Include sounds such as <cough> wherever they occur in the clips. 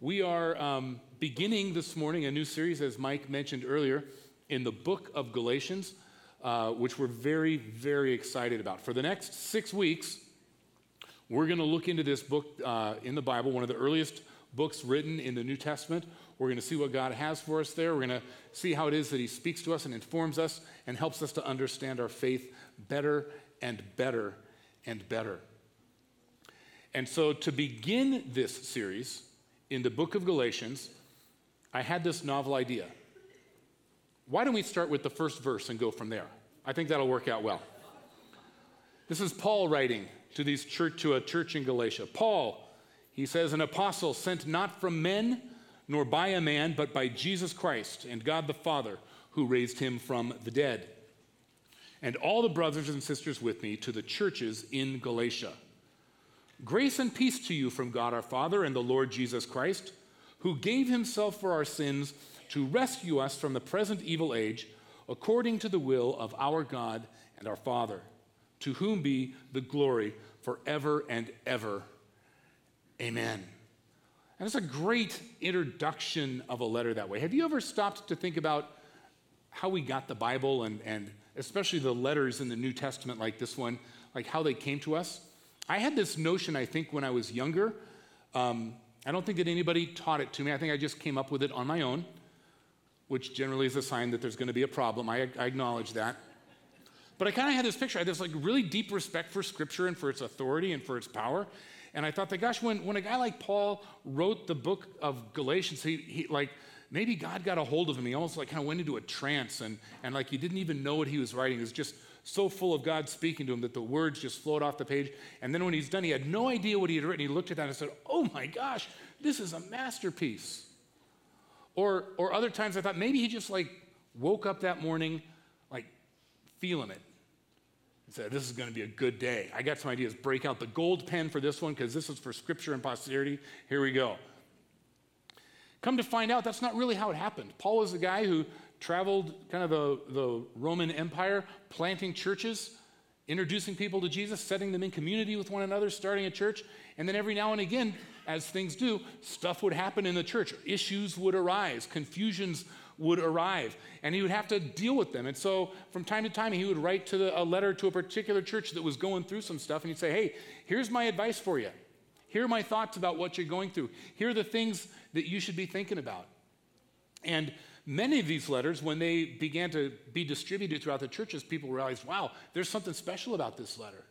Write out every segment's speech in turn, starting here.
We are um, beginning this morning a new series, as Mike mentioned earlier, in the book of Galatians, uh, which we're very, very excited about. For the next six weeks, we're going to look into this book uh, in the Bible, one of the earliest books written in the New Testament. We're going to see what God has for us there. We're going to see how it is that He speaks to us and informs us and helps us to understand our faith better and better and better. And so, to begin this series, in the book of Galatians, I had this novel idea. Why don't we start with the first verse and go from there? I think that'll work out well. This is Paul writing to, these church, to a church in Galatia. Paul, he says, an apostle sent not from men, nor by a man, but by Jesus Christ and God the Father, who raised him from the dead. And all the brothers and sisters with me to the churches in Galatia. Grace and peace to you from God our Father and the Lord Jesus Christ, who gave himself for our sins to rescue us from the present evil age, according to the will of our God and our Father, to whom be the glory forever and ever. Amen. And it's a great introduction of a letter that way. Have you ever stopped to think about how we got the Bible and, and especially the letters in the New Testament like this one, like how they came to us? I had this notion, I think, when I was younger. Um, I don't think that anybody taught it to me. I think I just came up with it on my own, which generally is a sign that there's going to be a problem. I, I acknowledge that. But I kind of had this picture. I had this like really deep respect for Scripture and for its authority and for its power. And I thought that, gosh, when, when a guy like Paul wrote the book of Galatians, he, he like maybe God got a hold of him. He almost like kind of went into a trance and, and like he didn't even know what he was writing. It was just so full of God speaking to him that the words just flowed off the page. And then when he's done, he had no idea what he had written. He looked at that and said, Oh my gosh, this is a masterpiece. Or, or other times I thought maybe he just like woke up that morning like feeling it and said, This is going to be a good day. I got some ideas. Break out the gold pen for this one because this is for scripture and posterity. Here we go. Come to find out, that's not really how it happened. Paul was a guy who traveled kind of the, Roman Empire, planting churches, introducing people to Jesus, setting them in community with one another, starting a church. And then every now and again, as things do, stuff would happen in the church. Issues would arise, confusions would arrive, and he would have to deal with them. And so from time to time, he would write to the, a letter to a particular church that was going through some stuff, and he'd say, Hey, here's my advice for you. Here are my thoughts about what you're going through. Here are the things that you should be thinking about. And Many of these letters, when they began to be distributed throughout the churches, people realized, wow, there's something special about this letter.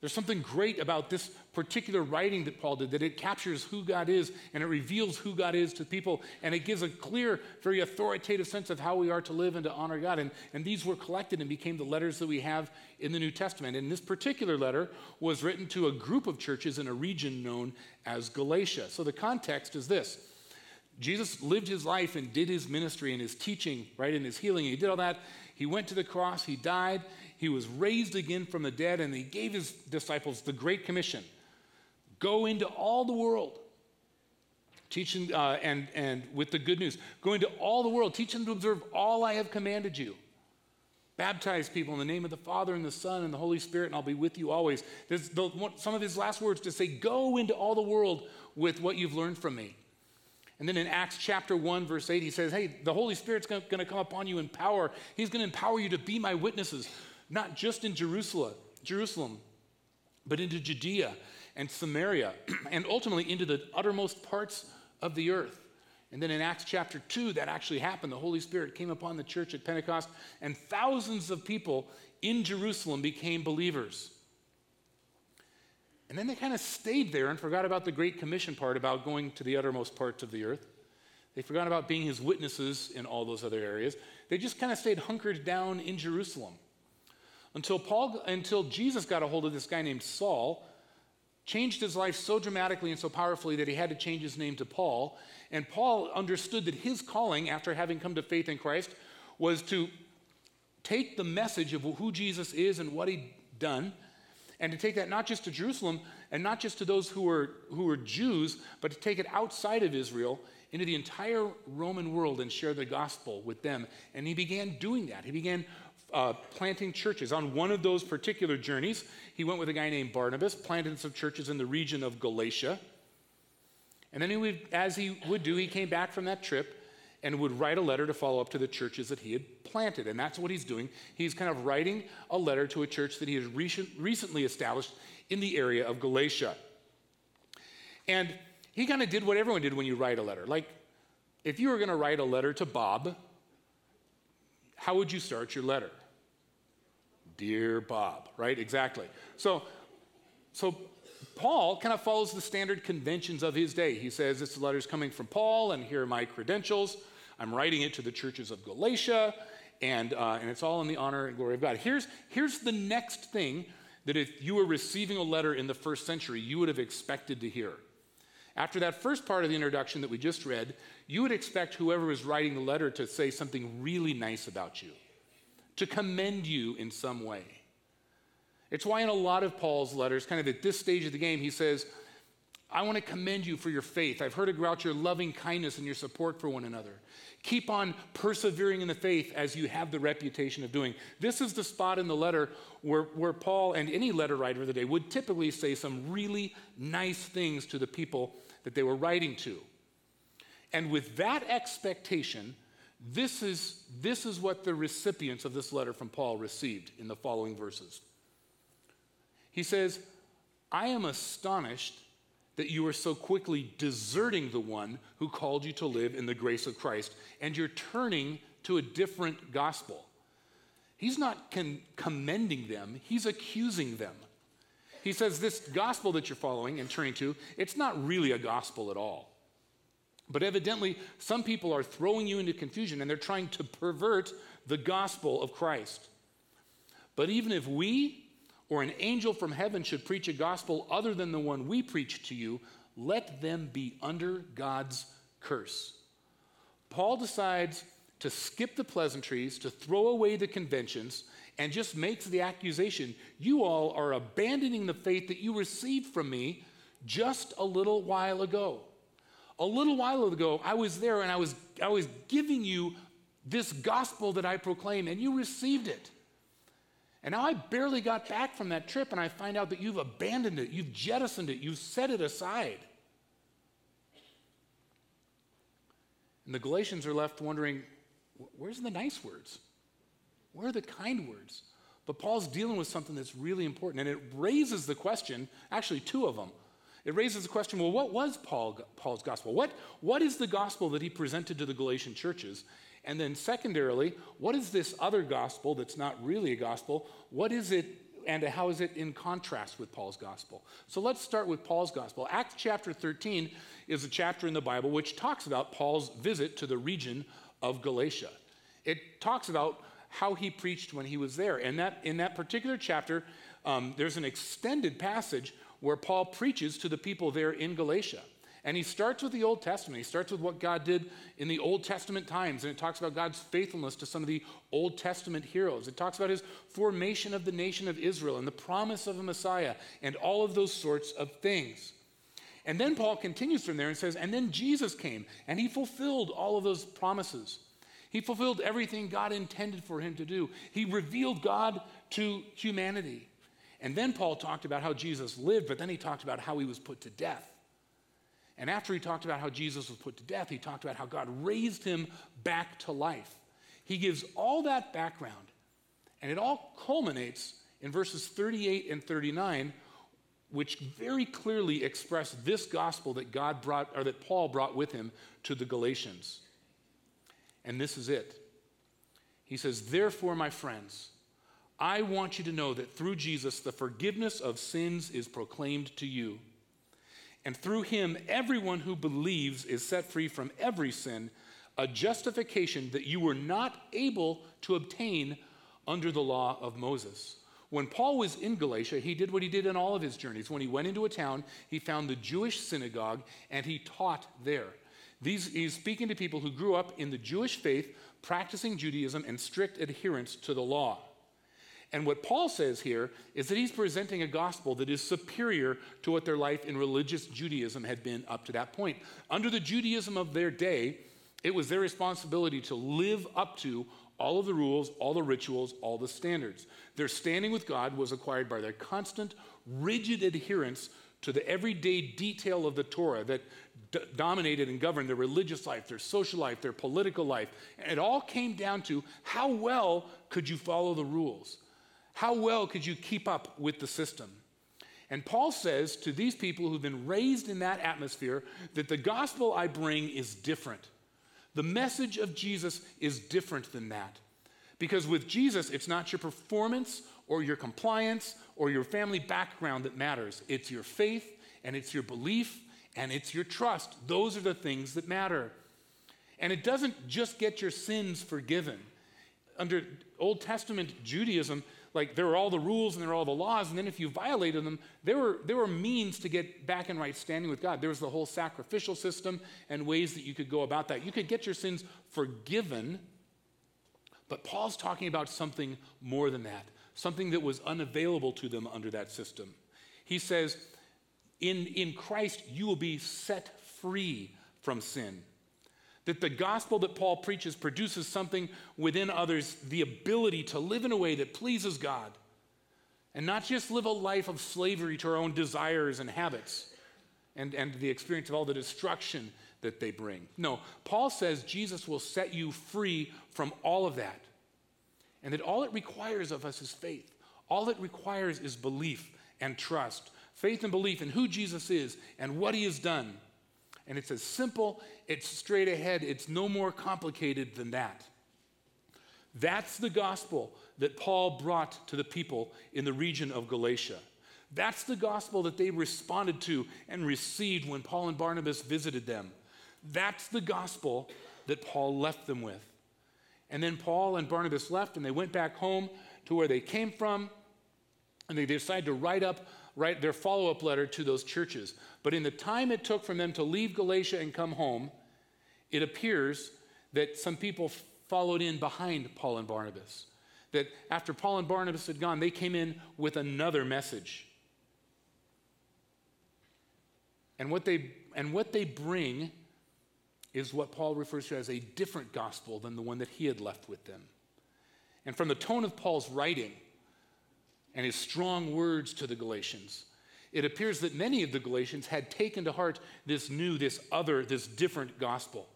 There's something great about this particular writing that Paul did, that it captures who God is and it reveals who God is to people, and it gives a clear, very authoritative sense of how we are to live and to honor God. And, and these were collected and became the letters that we have in the New Testament. And this particular letter was written to a group of churches in a region known as Galatia. So the context is this Jesus lived his life and did his ministry and his teaching, right, and his healing. He did all that. He went to the cross, he died, he was raised again from the dead, and he gave his disciples the Great Commission go into all the world. Teaching uh, and, and with the good news, go into all the world, teach them to observe all I have commanded you. Baptize people in the name of the Father and the Son and the Holy Spirit, and I'll be with you always. There's the, some of his last words to say, Go into all the world with what you've learned from me. And then in Acts chapter 1, verse 8, he says, Hey, the Holy Spirit's going to come upon you in power. He's going to empower you to be my witnesses, not just in Jerusalem, Jerusalem, but into Judea and Samaria, <clears throat> and ultimately into the uttermost parts of the earth. And then in Acts chapter 2, that actually happened. The Holy Spirit came upon the church at Pentecost, and thousands of people in Jerusalem became believers. And then they kind of stayed there and forgot about the Great Commission part about going to the uttermost parts of the earth. They forgot about being his witnesses in all those other areas. They just kind of stayed hunkered down in Jerusalem until Paul until Jesus got a hold of this guy named Saul, changed his life so dramatically and so powerfully that he had to change his name to Paul. And Paul understood that his calling after having come to faith in Christ was to take the message of who Jesus is and what he'd done and to take that not just to Jerusalem and not just to those who were, who were Jews, but to take it outside of Israel into the entire Roman world and share the gospel with them. And he began doing that. He began uh, planting churches. On one of those particular journeys, he went with a guy named Barnabas, planted some churches in the region of Galatia. And then he would, as he would do, he came back from that trip and would write a letter to follow up to the churches that he had planted. And that's what he's doing. He's kind of writing a letter to a church that he has recent, recently established in the area of Galatia. And he kind of did what everyone did when you write a letter. Like, if you were going to write a letter to Bob, how would you start your letter? Dear Bob, right? Exactly. So, so Paul kind of follows the standard conventions of his day. He says, This letter is coming from Paul, and here are my credentials. I'm writing it to the churches of Galatia, and, uh, and it's all in the honor and glory of God. Here's, here's the next thing that if you were receiving a letter in the first century, you would have expected to hear. After that first part of the introduction that we just read, you would expect whoever was writing the letter to say something really nice about you, to commend you in some way. It's why in a lot of Paul's letters, kind of at this stage of the game, he says, I want to commend you for your faith. I've heard about your loving kindness and your support for one another. Keep on persevering in the faith as you have the reputation of doing. This is the spot in the letter where, where Paul and any letter writer of the day would typically say some really nice things to the people that they were writing to. And with that expectation, this is, this is what the recipients of this letter from Paul received in the following verses. He says, I am astonished that you are so quickly deserting the one who called you to live in the grace of Christ and you're turning to a different gospel. He's not con- commending them, he's accusing them. He says, This gospel that you're following and turning to, it's not really a gospel at all. But evidently, some people are throwing you into confusion and they're trying to pervert the gospel of Christ. But even if we or an angel from heaven should preach a gospel other than the one we preach to you, let them be under God's curse. Paul decides to skip the pleasantries, to throw away the conventions, and just makes the accusation you all are abandoning the faith that you received from me just a little while ago. A little while ago, I was there and I was, I was giving you this gospel that I proclaim, and you received it. And now I barely got back from that trip and I find out that you've abandoned it, you've jettisoned it, you've set it aside. And the Galatians are left wondering where's the nice words? Where are the kind words? But Paul's dealing with something that's really important, and it raises the question actually, two of them. It raises the question well, what was Paul, Paul's gospel? What, what is the gospel that he presented to the Galatian churches? And then, secondarily, what is this other gospel that's not really a gospel? What is it and how is it in contrast with Paul's gospel? So let's start with Paul's gospel. Acts chapter 13 is a chapter in the Bible which talks about Paul's visit to the region of Galatia. It talks about how he preached when he was there. And that, in that particular chapter, um, there's an extended passage where Paul preaches to the people there in Galatia. And he starts with the Old Testament. He starts with what God did in the Old Testament times. And it talks about God's faithfulness to some of the Old Testament heroes. It talks about his formation of the nation of Israel and the promise of a Messiah and all of those sorts of things. And then Paul continues from there and says, And then Jesus came and he fulfilled all of those promises. He fulfilled everything God intended for him to do. He revealed God to humanity. And then Paul talked about how Jesus lived, but then he talked about how he was put to death. And after he talked about how Jesus was put to death, he talked about how God raised him back to life. He gives all that background, and it all culminates in verses 38 and 39, which very clearly express this gospel that God brought, or that Paul brought with him to the Galatians. And this is it. He says, Therefore, my friends, I want you to know that through Jesus, the forgiveness of sins is proclaimed to you. And through him, everyone who believes is set free from every sin, a justification that you were not able to obtain under the law of Moses. When Paul was in Galatia, he did what he did in all of his journeys. When he went into a town, he found the Jewish synagogue and he taught there. These, he's speaking to people who grew up in the Jewish faith, practicing Judaism and strict adherence to the law. And what Paul says here is that he's presenting a gospel that is superior to what their life in religious Judaism had been up to that point. Under the Judaism of their day, it was their responsibility to live up to all of the rules, all the rituals, all the standards. Their standing with God was acquired by their constant, rigid adherence to the everyday detail of the Torah that d- dominated and governed their religious life, their social life, their political life. And it all came down to how well could you follow the rules? How well could you keep up with the system? And Paul says to these people who've been raised in that atmosphere that the gospel I bring is different. The message of Jesus is different than that. Because with Jesus, it's not your performance or your compliance or your family background that matters. It's your faith and it's your belief and it's your trust. Those are the things that matter. And it doesn't just get your sins forgiven. Under Old Testament Judaism, like there were all the rules and there were all the laws, and then if you violated them, there were, there were means to get back in right standing with God. There was the whole sacrificial system and ways that you could go about that. You could get your sins forgiven, but Paul's talking about something more than that, something that was unavailable to them under that system. He says, in, in Christ, you will be set free from sin. That the gospel that Paul preaches produces something within others, the ability to live in a way that pleases God and not just live a life of slavery to our own desires and habits and, and the experience of all the destruction that they bring. No, Paul says Jesus will set you free from all of that. And that all it requires of us is faith. All it requires is belief and trust. Faith and belief in who Jesus is and what he has done and it's as simple, it's straight ahead, it's no more complicated than that. That's the gospel that Paul brought to the people in the region of Galatia. That's the gospel that they responded to and received when Paul and Barnabas visited them. That's the gospel that Paul left them with. And then Paul and Barnabas left and they went back home to where they came from and they decided to write up write their follow up letter to those churches. But in the time it took for them to leave Galatia and come home, it appears that some people followed in behind Paul and Barnabas. That after Paul and Barnabas had gone, they came in with another message. And what they, and what they bring is what Paul refers to as a different gospel than the one that he had left with them. And from the tone of Paul's writing, and his strong words to the Galatians, it appears that many of the Galatians had taken to heart this new, this other, this different gospel.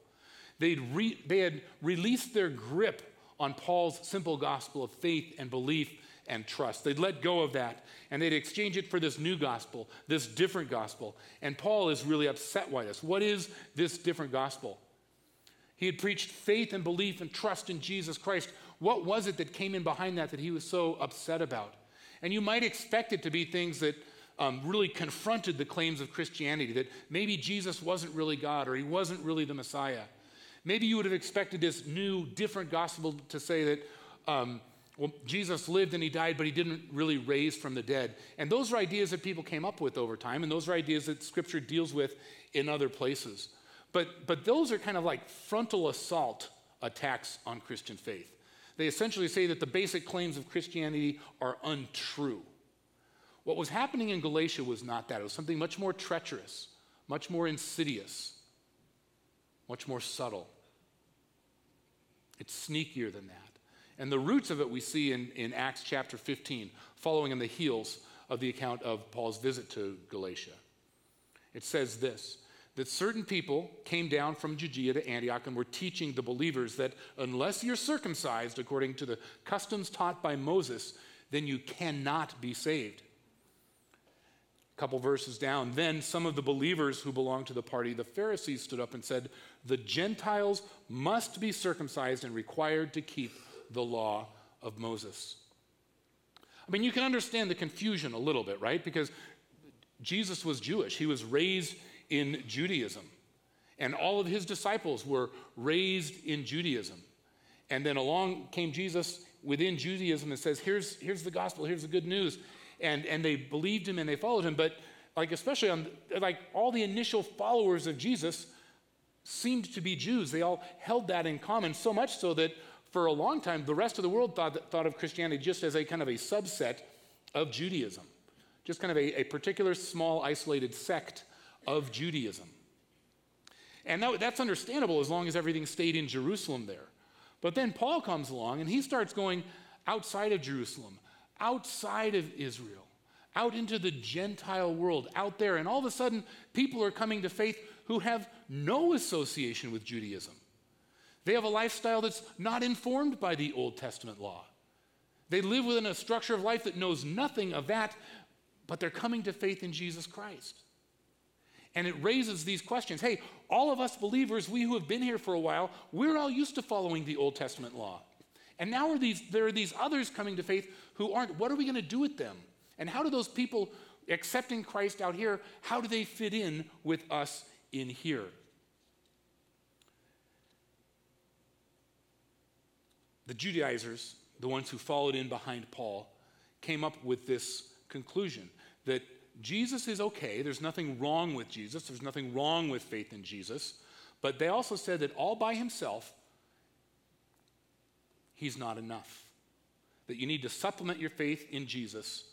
They'd re- they had released their grip on Paul's simple gospel of faith and belief and trust. They'd let go of that and they'd exchange it for this new gospel, this different gospel. And Paul is really upset by this. What is this different gospel? He had preached faith and belief and trust in Jesus Christ. What was it that came in behind that that he was so upset about? And you might expect it to be things that um, really confronted the claims of Christianity that maybe Jesus wasn't really God or he wasn't really the Messiah. Maybe you would have expected this new, different gospel to say that, um, well, Jesus lived and he died, but he didn't really raise from the dead. And those are ideas that people came up with over time, and those are ideas that Scripture deals with in other places. But, but those are kind of like frontal assault attacks on Christian faith. They essentially say that the basic claims of Christianity are untrue. What was happening in Galatia was not that. It was something much more treacherous, much more insidious, much more subtle. It's sneakier than that. And the roots of it we see in, in Acts chapter 15, following in the heels of the account of Paul's visit to Galatia. It says this that certain people came down from Judea to Antioch and were teaching the believers that unless you're circumcised according to the customs taught by Moses, then you cannot be saved. A couple verses down, then some of the believers who belonged to the party, the Pharisees, stood up and said, The Gentiles must be circumcised and required to keep the law of Moses. I mean, you can understand the confusion a little bit, right? Because Jesus was Jewish, he was raised in Judaism. And all of his disciples were raised in Judaism. And then along came Jesus within Judaism and says, here's, here's the gospel, here's the good news. And, and they believed him and they followed him. But like especially on like all the initial followers of Jesus seemed to be Jews. They all held that in common, so much so that for a long time the rest of the world thought, thought of Christianity just as a kind of a subset of Judaism, just kind of a, a particular small isolated sect of Judaism. And that, that's understandable as long as everything stayed in Jerusalem there. But then Paul comes along and he starts going outside of Jerusalem, outside of Israel, out into the Gentile world, out there, and all of a sudden, people are coming to faith who have no association with Judaism. They have a lifestyle that's not informed by the Old Testament law. They live within a structure of life that knows nothing of that, but they're coming to faith in Jesus Christ. And it raises these questions. Hey, all of us believers, we who have been here for a while, we're all used to following the Old Testament law. And now are these, there are these others coming to faith who aren't. What are we going to do with them? And how do those people accepting Christ out here, how do they fit in with us in here? The Judaizers, the ones who followed in behind Paul, came up with this conclusion that Jesus is okay. There's nothing wrong with Jesus. There's nothing wrong with faith in Jesus. But they also said that all by himself, he's not enough. That you need to supplement your faith in Jesus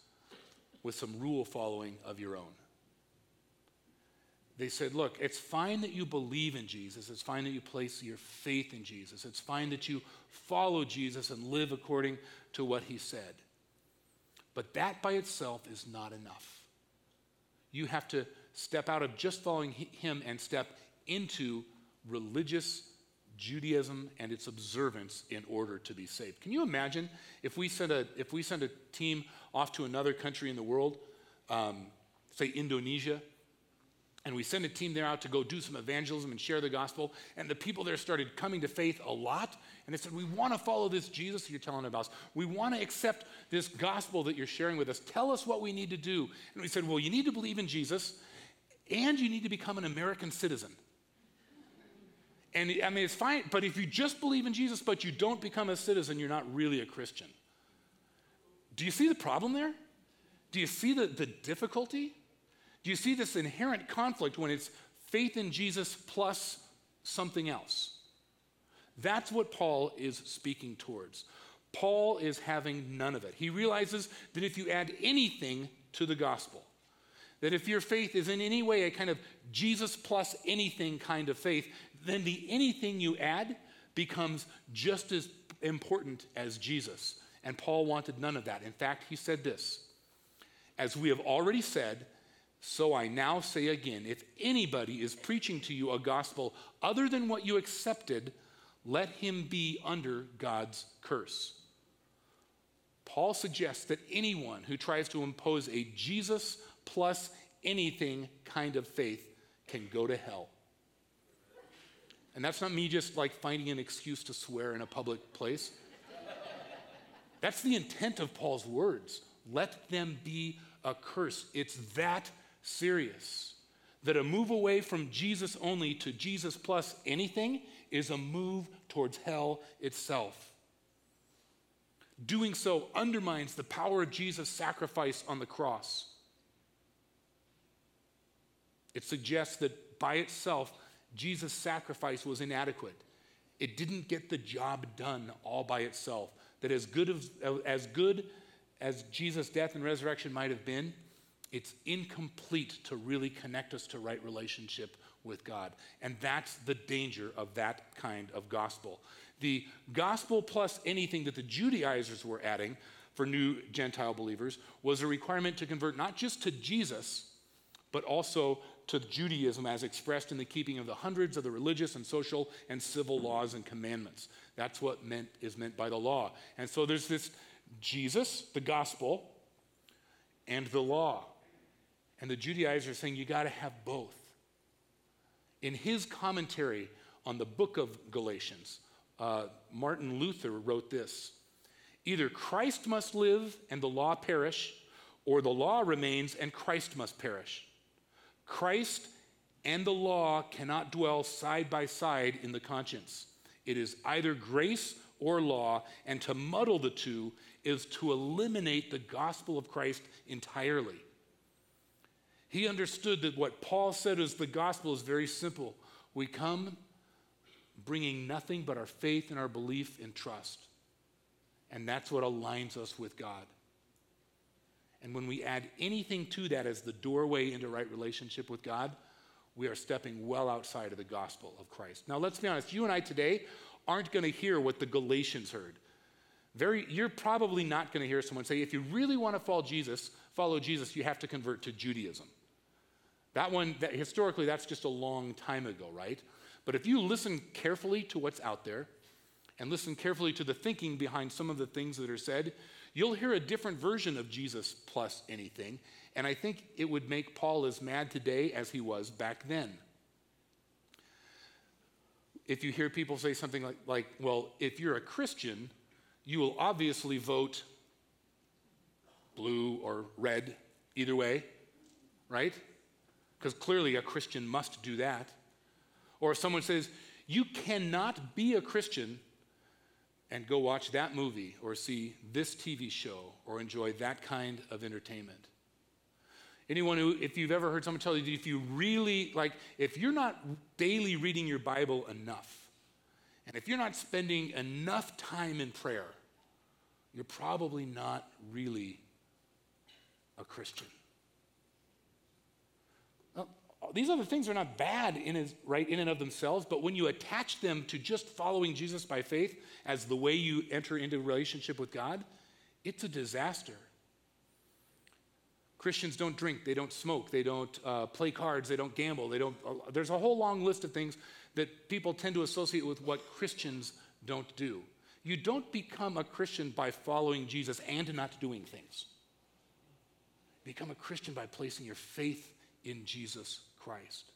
with some rule following of your own. They said, look, it's fine that you believe in Jesus. It's fine that you place your faith in Jesus. It's fine that you follow Jesus and live according to what he said. But that by itself is not enough. You have to step out of just following him and step into religious Judaism and its observance in order to be saved. Can you imagine if we send a, if we send a team off to another country in the world, um, say Indonesia, and we send a team there out to go do some evangelism and share the gospel, and the people there started coming to faith a lot, and they said, We want to follow this Jesus you're telling about. We want to accept this gospel that you're sharing with us. Tell us what we need to do. And we said, Well, you need to believe in Jesus, and you need to become an American citizen. And I mean, it's fine, but if you just believe in Jesus, but you don't become a citizen, you're not really a Christian. Do you see the problem there? Do you see the, the difficulty? Do you see this inherent conflict when it's faith in Jesus plus something else? That's what Paul is speaking towards. Paul is having none of it. He realizes that if you add anything to the gospel, that if your faith is in any way a kind of Jesus plus anything kind of faith, then the anything you add becomes just as important as Jesus. And Paul wanted none of that. In fact, he said this As we have already said, so I now say again if anybody is preaching to you a gospel other than what you accepted, let him be under God's curse. Paul suggests that anyone who tries to impose a Jesus plus anything kind of faith can go to hell. And that's not me just like finding an excuse to swear in a public place. That's the intent of Paul's words. Let them be a curse. It's that serious. That a move away from Jesus only to Jesus plus anything is a move towards hell itself. Doing so undermines the power of Jesus' sacrifice on the cross. It suggests that by itself, Jesus' sacrifice was inadequate. It didn't get the job done all by itself. That as good as, as good as Jesus' death and resurrection might have been, it's incomplete to really connect us to right relationship with God. And that's the danger of that kind of gospel. The gospel plus anything that the Judaizers were adding for new Gentile believers was a requirement to convert not just to Jesus, but also to Judaism as expressed in the keeping of the hundreds of the religious and social and civil laws and commandments. That's what meant is meant by the law. And so there's this Jesus, the gospel, and the law. And the Judaizers are saying you got to have both. In his commentary on the book of Galatians, uh, Martin Luther wrote this Either Christ must live and the law perish, or the law remains and Christ must perish. Christ and the law cannot dwell side by side in the conscience. It is either grace or law, and to muddle the two is to eliminate the gospel of Christ entirely. He understood that what Paul said as the gospel is very simple. We come bringing nothing but our faith and our belief and trust. And that's what aligns us with God. And when we add anything to that as the doorway into right relationship with God, we are stepping well outside of the gospel of Christ. Now, let's be honest, you and I today aren't going to hear what the Galatians heard. Very, you're probably not going to hear someone say, if you really want to follow Jesus, follow Jesus, you have to convert to Judaism. That one, that, historically, that's just a long time ago, right? But if you listen carefully to what's out there and listen carefully to the thinking behind some of the things that are said, you'll hear a different version of Jesus plus anything. And I think it would make Paul as mad today as he was back then. If you hear people say something like, like well, if you're a Christian, you will obviously vote blue or red, either way, right? Because clearly a Christian must do that. Or if someone says, you cannot be a Christian and go watch that movie or see this TV show or enjoy that kind of entertainment. Anyone who, if you've ever heard someone tell you, if you really, like, if you're not daily reading your Bible enough, and if you're not spending enough time in prayer, you're probably not really a Christian. These other things are not bad in, his, right, in and of themselves, but when you attach them to just following Jesus by faith as the way you enter into relationship with God, it's a disaster. Christians don't drink, they don't smoke, they don't uh, play cards, they don't gamble, they don't. Uh, there's a whole long list of things that people tend to associate with what Christians don't do. You don't become a Christian by following Jesus and not doing things. Become a Christian by placing your faith in Jesus Christ.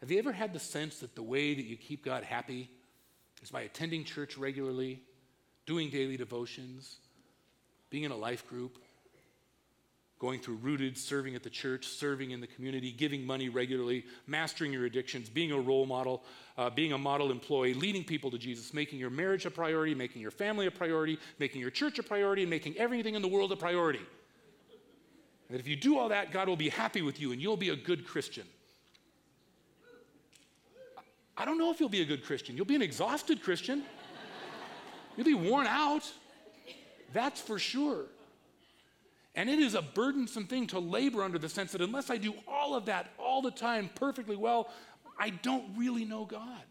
Have you ever had the sense that the way that you keep God happy is by attending church regularly, doing daily devotions, being in a life group, going through rooted, serving at the church, serving in the community, giving money regularly, mastering your addictions, being a role model, uh, being a model employee, leading people to Jesus, making your marriage a priority, making your family a priority, making your church a priority, and making everything in the world a priority. And that if you do all that, God will be happy with you and you'll be a good Christian. I don't know if you'll be a good Christian. You'll be an exhausted Christian. You'll be worn out. That's for sure. And it is a burdensome thing to labor under the sense that unless I do all of that all the time perfectly well, I don't really know God.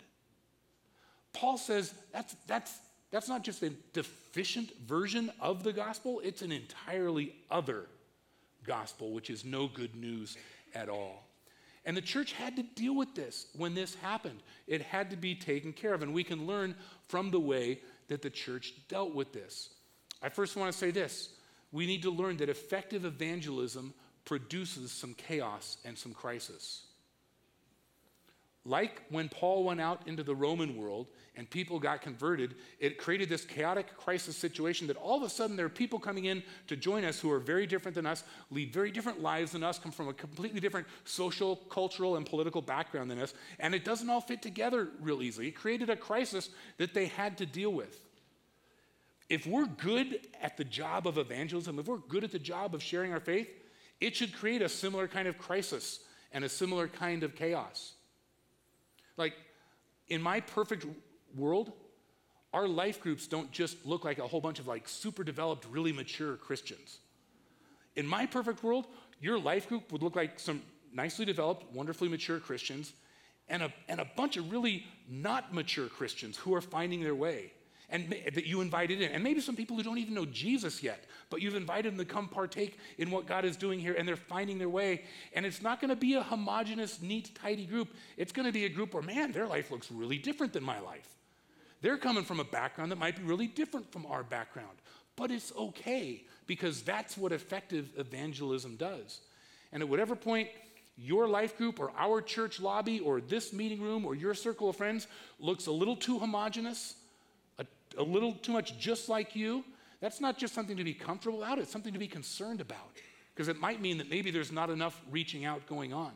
Paul says that's, that's, that's not just a deficient version of the gospel, it's an entirely other gospel, which is no good news at all. And the church had to deal with this when this happened. It had to be taken care of. And we can learn from the way that the church dealt with this. I first want to say this we need to learn that effective evangelism produces some chaos and some crisis. Like when Paul went out into the Roman world and people got converted, it created this chaotic crisis situation that all of a sudden there are people coming in to join us who are very different than us, lead very different lives than us, come from a completely different social, cultural, and political background than us, and it doesn't all fit together real easily. It created a crisis that they had to deal with. If we're good at the job of evangelism, if we're good at the job of sharing our faith, it should create a similar kind of crisis and a similar kind of chaos. Like, in my perfect world, our life groups don't just look like a whole bunch of like super developed, really mature Christians. In my perfect world, your life group would look like some nicely developed, wonderfully mature Christians and a, and a bunch of really not mature Christians who are finding their way and that you invited in. And maybe some people who don't even know Jesus yet, but you've invited them to come partake in what God is doing here and they're finding their way. And it's not going to be a homogenous, neat, tidy group. It's going to be a group where, man, their life looks really different than my life. They're coming from a background that might be really different from our background. But it's okay because that's what effective evangelism does. And at whatever point your life group or our church lobby or this meeting room or your circle of friends looks a little too homogenous, a little too much just like you, that's not just something to be comfortable about, it's something to be concerned about. Because it might mean that maybe there's not enough reaching out going on.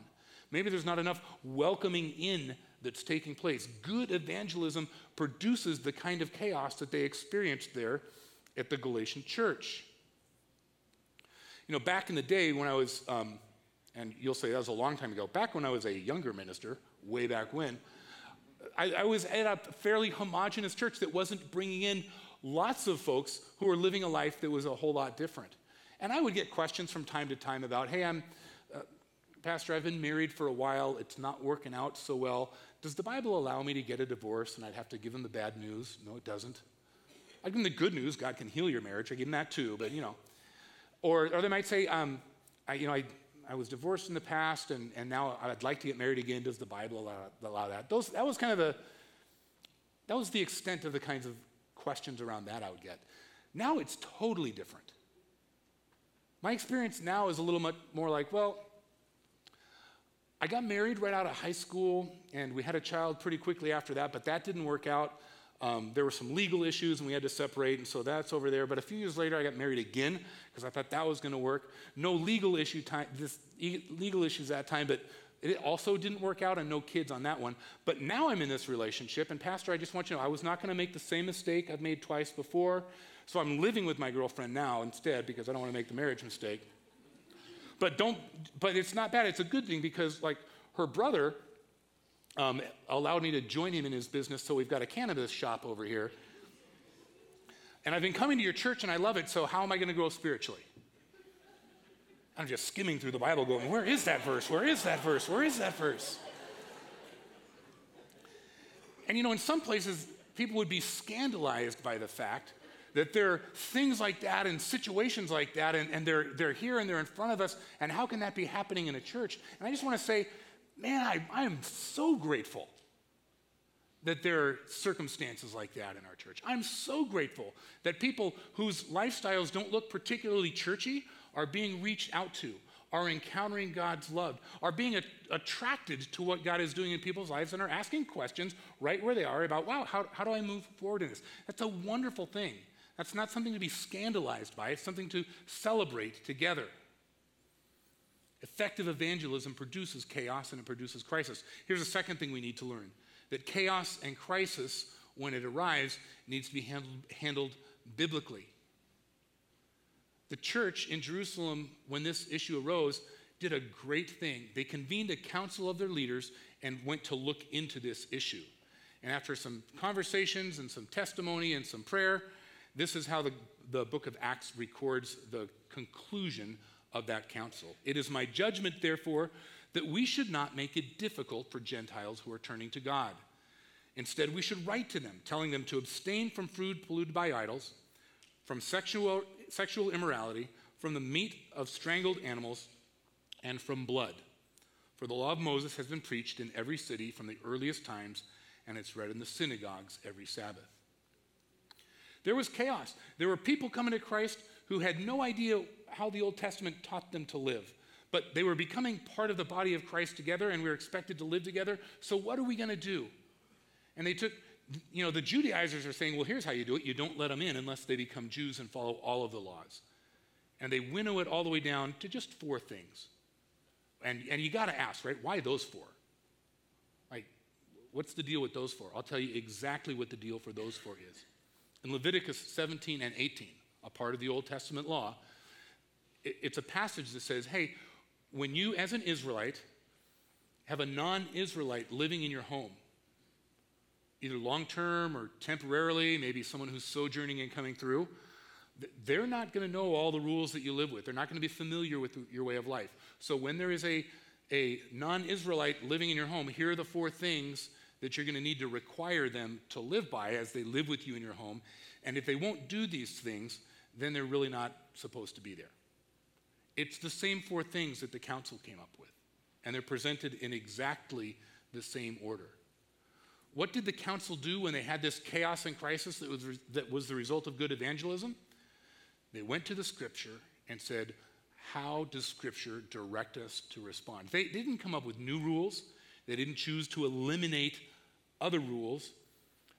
Maybe there's not enough welcoming in that's taking place. Good evangelism produces the kind of chaos that they experienced there at the Galatian church. You know, back in the day when I was, um, and you'll say that was a long time ago, back when I was a younger minister, way back when, I, I was at a fairly homogenous church that wasn't bringing in lots of folks who were living a life that was a whole lot different. And I would get questions from time to time about, hey, I'm, uh, Pastor, I've been married for a while. It's not working out so well. Does the Bible allow me to get a divorce? And I'd have to give them the bad news. No, it doesn't. I give them the good news God can heal your marriage. I give them that too, but you know. Or, or they might say, um, I, you know, I, I was divorced in the past and, and now I'd like to get married again. Does the Bible allow, allow that? Those, that was kind of the, that was the extent of the kinds of questions around that I would get. Now it's totally different. My experience now is a little much more like, well, I got married right out of high school, and we had a child pretty quickly after that, but that didn't work out. Um, there were some legal issues, and we had to separate, and so that's over there. But a few years later, I got married again because I thought that was going to work. No legal issue time, this legal issues that time, but it also didn't work out, and no kids on that one. But now I'm in this relationship, and Pastor, I just want you to know I was not going to make the same mistake I've made twice before. So I'm living with my girlfriend now instead because I don't want to make the marriage mistake. But don't, but it's not bad. It's a good thing because like her brother um, allowed me to join him in his business. So we've got a cannabis shop over here. And I've been coming to your church and I love it. So how am I going to grow spiritually? I'm just skimming through the Bible going, where is that verse? Where is that verse? Where is that verse? And you know, in some places, people would be scandalized by the fact that there are things like that and situations like that, and, and they're, they're here and they're in front of us, and how can that be happening in a church? And I just want to say, man, I, I am so grateful that there are circumstances like that in our church. I'm so grateful that people whose lifestyles don't look particularly churchy are being reached out to, are encountering God's love, are being a- attracted to what God is doing in people's lives, and are asking questions right where they are about, wow, how, how do I move forward in this? That's a wonderful thing. That's not something to be scandalized by, it's something to celebrate together. Effective evangelism produces chaos and it produces crisis. Here's a second thing we need to learn that chaos and crisis, when it arrives, needs to be handled, handled biblically. The church in Jerusalem, when this issue arose, did a great thing. They convened a council of their leaders and went to look into this issue. And after some conversations and some testimony and some prayer, this is how the, the book of Acts records the conclusion of that council. It is my judgment, therefore, that we should not make it difficult for Gentiles who are turning to God. Instead, we should write to them, telling them to abstain from food polluted by idols, from sexual, sexual immorality, from the meat of strangled animals, and from blood. For the law of Moses has been preached in every city from the earliest times, and it's read in the synagogues every Sabbath. There was chaos. There were people coming to Christ who had no idea how the Old Testament taught them to live. But they were becoming part of the body of Christ together, and we were expected to live together. So, what are we going to do? And they took, you know, the Judaizers are saying, well, here's how you do it. You don't let them in unless they become Jews and follow all of the laws. And they winnow it all the way down to just four things. And, and you got to ask, right? Why those four? Like, what's the deal with those four? I'll tell you exactly what the deal for those four is. In Leviticus 17 and 18, a part of the Old Testament law, it's a passage that says, hey, when you, as an Israelite, have a non Israelite living in your home, either long term or temporarily, maybe someone who's sojourning and coming through, they're not going to know all the rules that you live with. They're not going to be familiar with your way of life. So when there is a, a non Israelite living in your home, here are the four things that you're going to need to require them to live by as they live with you in your home. And if they won't do these things, then they're really not supposed to be there. It's the same four things that the council came up with, and they're presented in exactly the same order. What did the council do when they had this chaos and crisis that was, that was the result of good evangelism? They went to the scripture and said, How does scripture direct us to respond? They didn't come up with new rules, they didn't choose to eliminate other rules.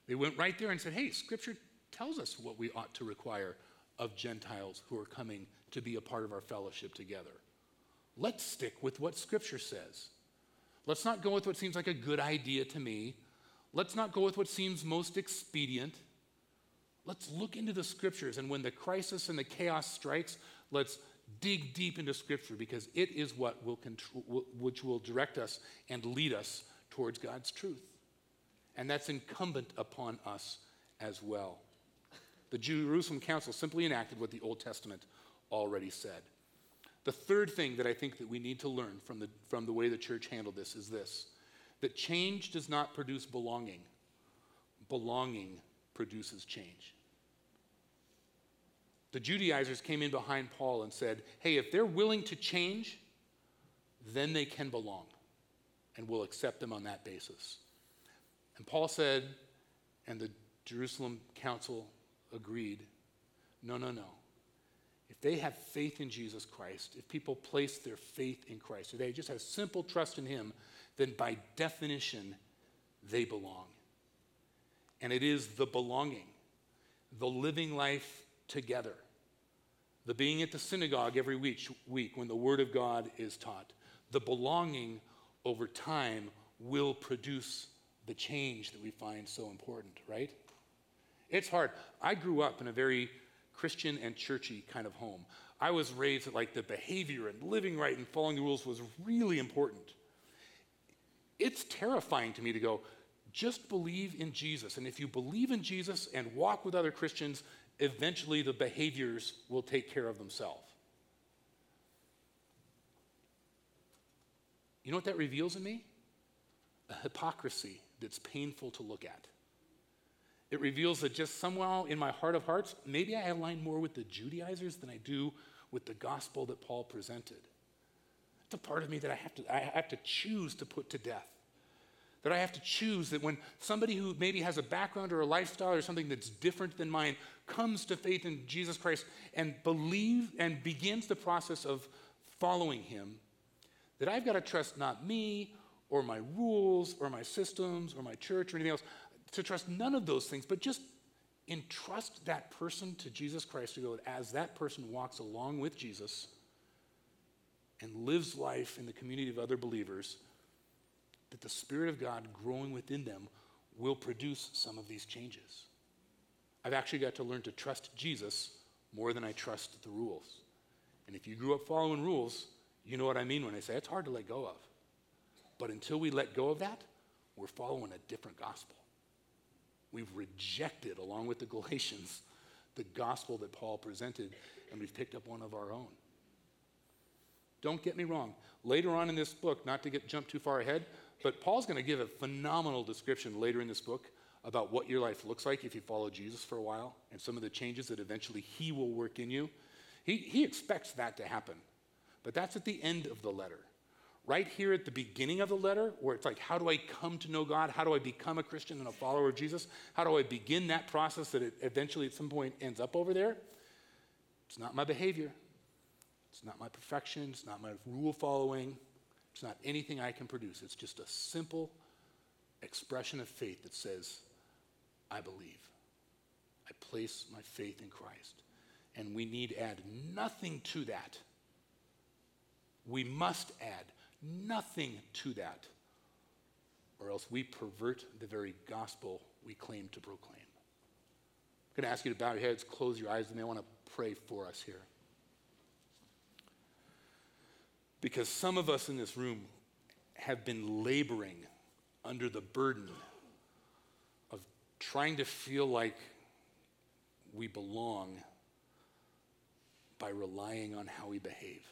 They went right there and said, hey, Scripture tells us what we ought to require of Gentiles who are coming to be a part of our fellowship together. Let's stick with what Scripture says. Let's not go with what seems like a good idea to me. Let's not go with what seems most expedient. Let's look into the Scriptures, and when the crisis and the chaos strikes, let's dig deep into Scripture because it is what will control, which will direct us and lead us towards God's truth and that's incumbent upon us as well. The Jerusalem Council simply enacted what the Old Testament already said. The third thing that I think that we need to learn from the, from the way the church handled this is this that change does not produce belonging, belonging produces change. the Judaizers came in behind Paul and said, Hey, if they're willing to change, then they can belong, and we'll accept them on that basis. And Paul said, and the Jerusalem council agreed, No, no, no. They have faith in Jesus Christ, if people place their faith in Christ, if they just have simple trust in Him, then by definition, they belong. And it is the belonging, the living life together, the being at the synagogue every week, week when the Word of God is taught, the belonging over time will produce the change that we find so important, right? It's hard. I grew up in a very Christian and churchy kind of home. I was raised that like the behavior and living right and following the rules was really important. It's terrifying to me to go, just believe in Jesus. And if you believe in Jesus and walk with other Christians, eventually the behaviors will take care of themselves. You know what that reveals in me? A hypocrisy that's painful to look at. It reveals that just somehow in my heart of hearts, maybe I align more with the Judaizers than I do with the gospel that Paul presented. It's a part of me that I have to, I have to choose to put to death. That I have to choose that when somebody who maybe has a background or a lifestyle or something that's different than mine comes to faith in Jesus Christ and believes and begins the process of following him, that I've got to trust not me or my rules or my systems or my church or anything else, to trust none of those things, but just entrust that person to Jesus Christ to go as that person walks along with Jesus and lives life in the community of other believers, that the Spirit of God growing within them will produce some of these changes. I've actually got to learn to trust Jesus more than I trust the rules. And if you grew up following rules, you know what I mean when I say it's hard to let go of. But until we let go of that, we're following a different gospel. We've rejected, along with the Galatians, the gospel that Paul presented, and we've picked up one of our own. Don't get me wrong. Later on in this book, not to get jump too far ahead, but Paul's going to give a phenomenal description later in this book about what your life looks like if you follow Jesus for a while and some of the changes that eventually he will work in you. He, he expects that to happen. But that's at the end of the letter right here at the beginning of the letter, where it's like, how do I come to know God? How do I become a Christian and a follower of Jesus? How do I begin that process that it eventually at some point ends up over there? It's not my behavior. It's not my perfection. It's not my rule following. It's not anything I can produce. It's just a simple expression of faith that says, I believe. I place my faith in Christ. And we need add nothing to that. We must add nothing to that, or else we pervert the very gospel we claim to proclaim. I'm going to ask you to bow your heads, close your eyes, and I want to pray for us here. Because some of us in this room have been laboring under the burden of trying to feel like we belong by relying on how we behave.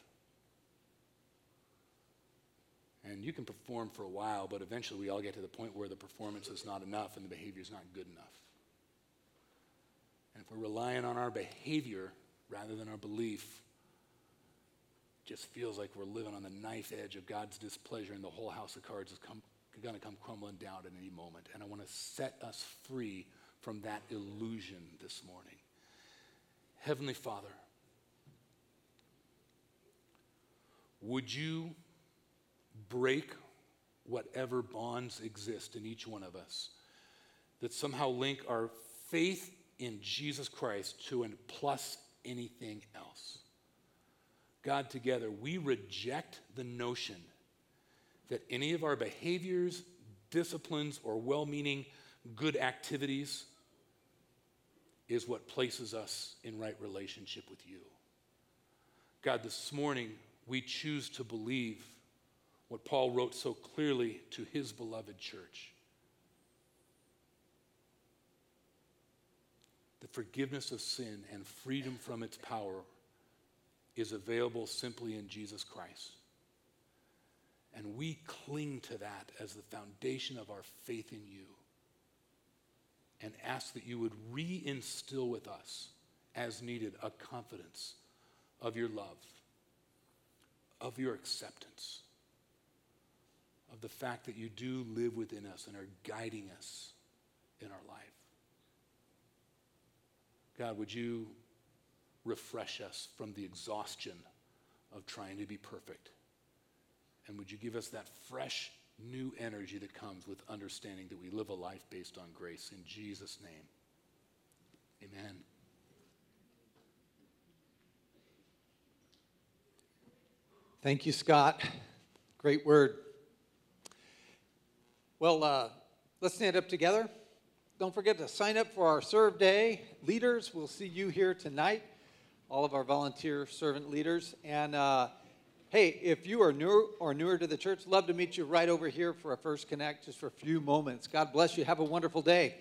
And you can perform for a while, but eventually we all get to the point where the performance is not enough and the behavior is not good enough. And if we're relying on our behavior rather than our belief, it just feels like we're living on the knife edge of God's displeasure and the whole house of cards is going to come crumbling down at any moment. And I want to set us free from that illusion this morning. Heavenly Father, would you break whatever bonds exist in each one of us that somehow link our faith in Jesus Christ to and plus anything else. God, together, we reject the notion that any of our behaviors, disciplines, or well meaning good activities is what places us in right relationship with you. God, this morning, we choose to believe what Paul wrote so clearly to his beloved church. The forgiveness of sin and freedom from its power is available simply in Jesus Christ. And we cling to that as the foundation of our faith in you and ask that you would reinstill with us as needed a confidence of your love, of your acceptance, of the fact that you do live within us and are guiding us in our life. God, would you refresh us from the exhaustion of trying to be perfect? And would you give us that fresh, new energy that comes with understanding that we live a life based on grace? In Jesus' name, amen. Thank you, Scott. Great word. Well, uh, let's stand up together. Don't forget to sign up for our Serve Day. Leaders, we'll see you here tonight, all of our volunteer servant leaders. And uh, hey, if you are new or newer to the church, love to meet you right over here for a First Connect just for a few moments. God bless you. Have a wonderful day.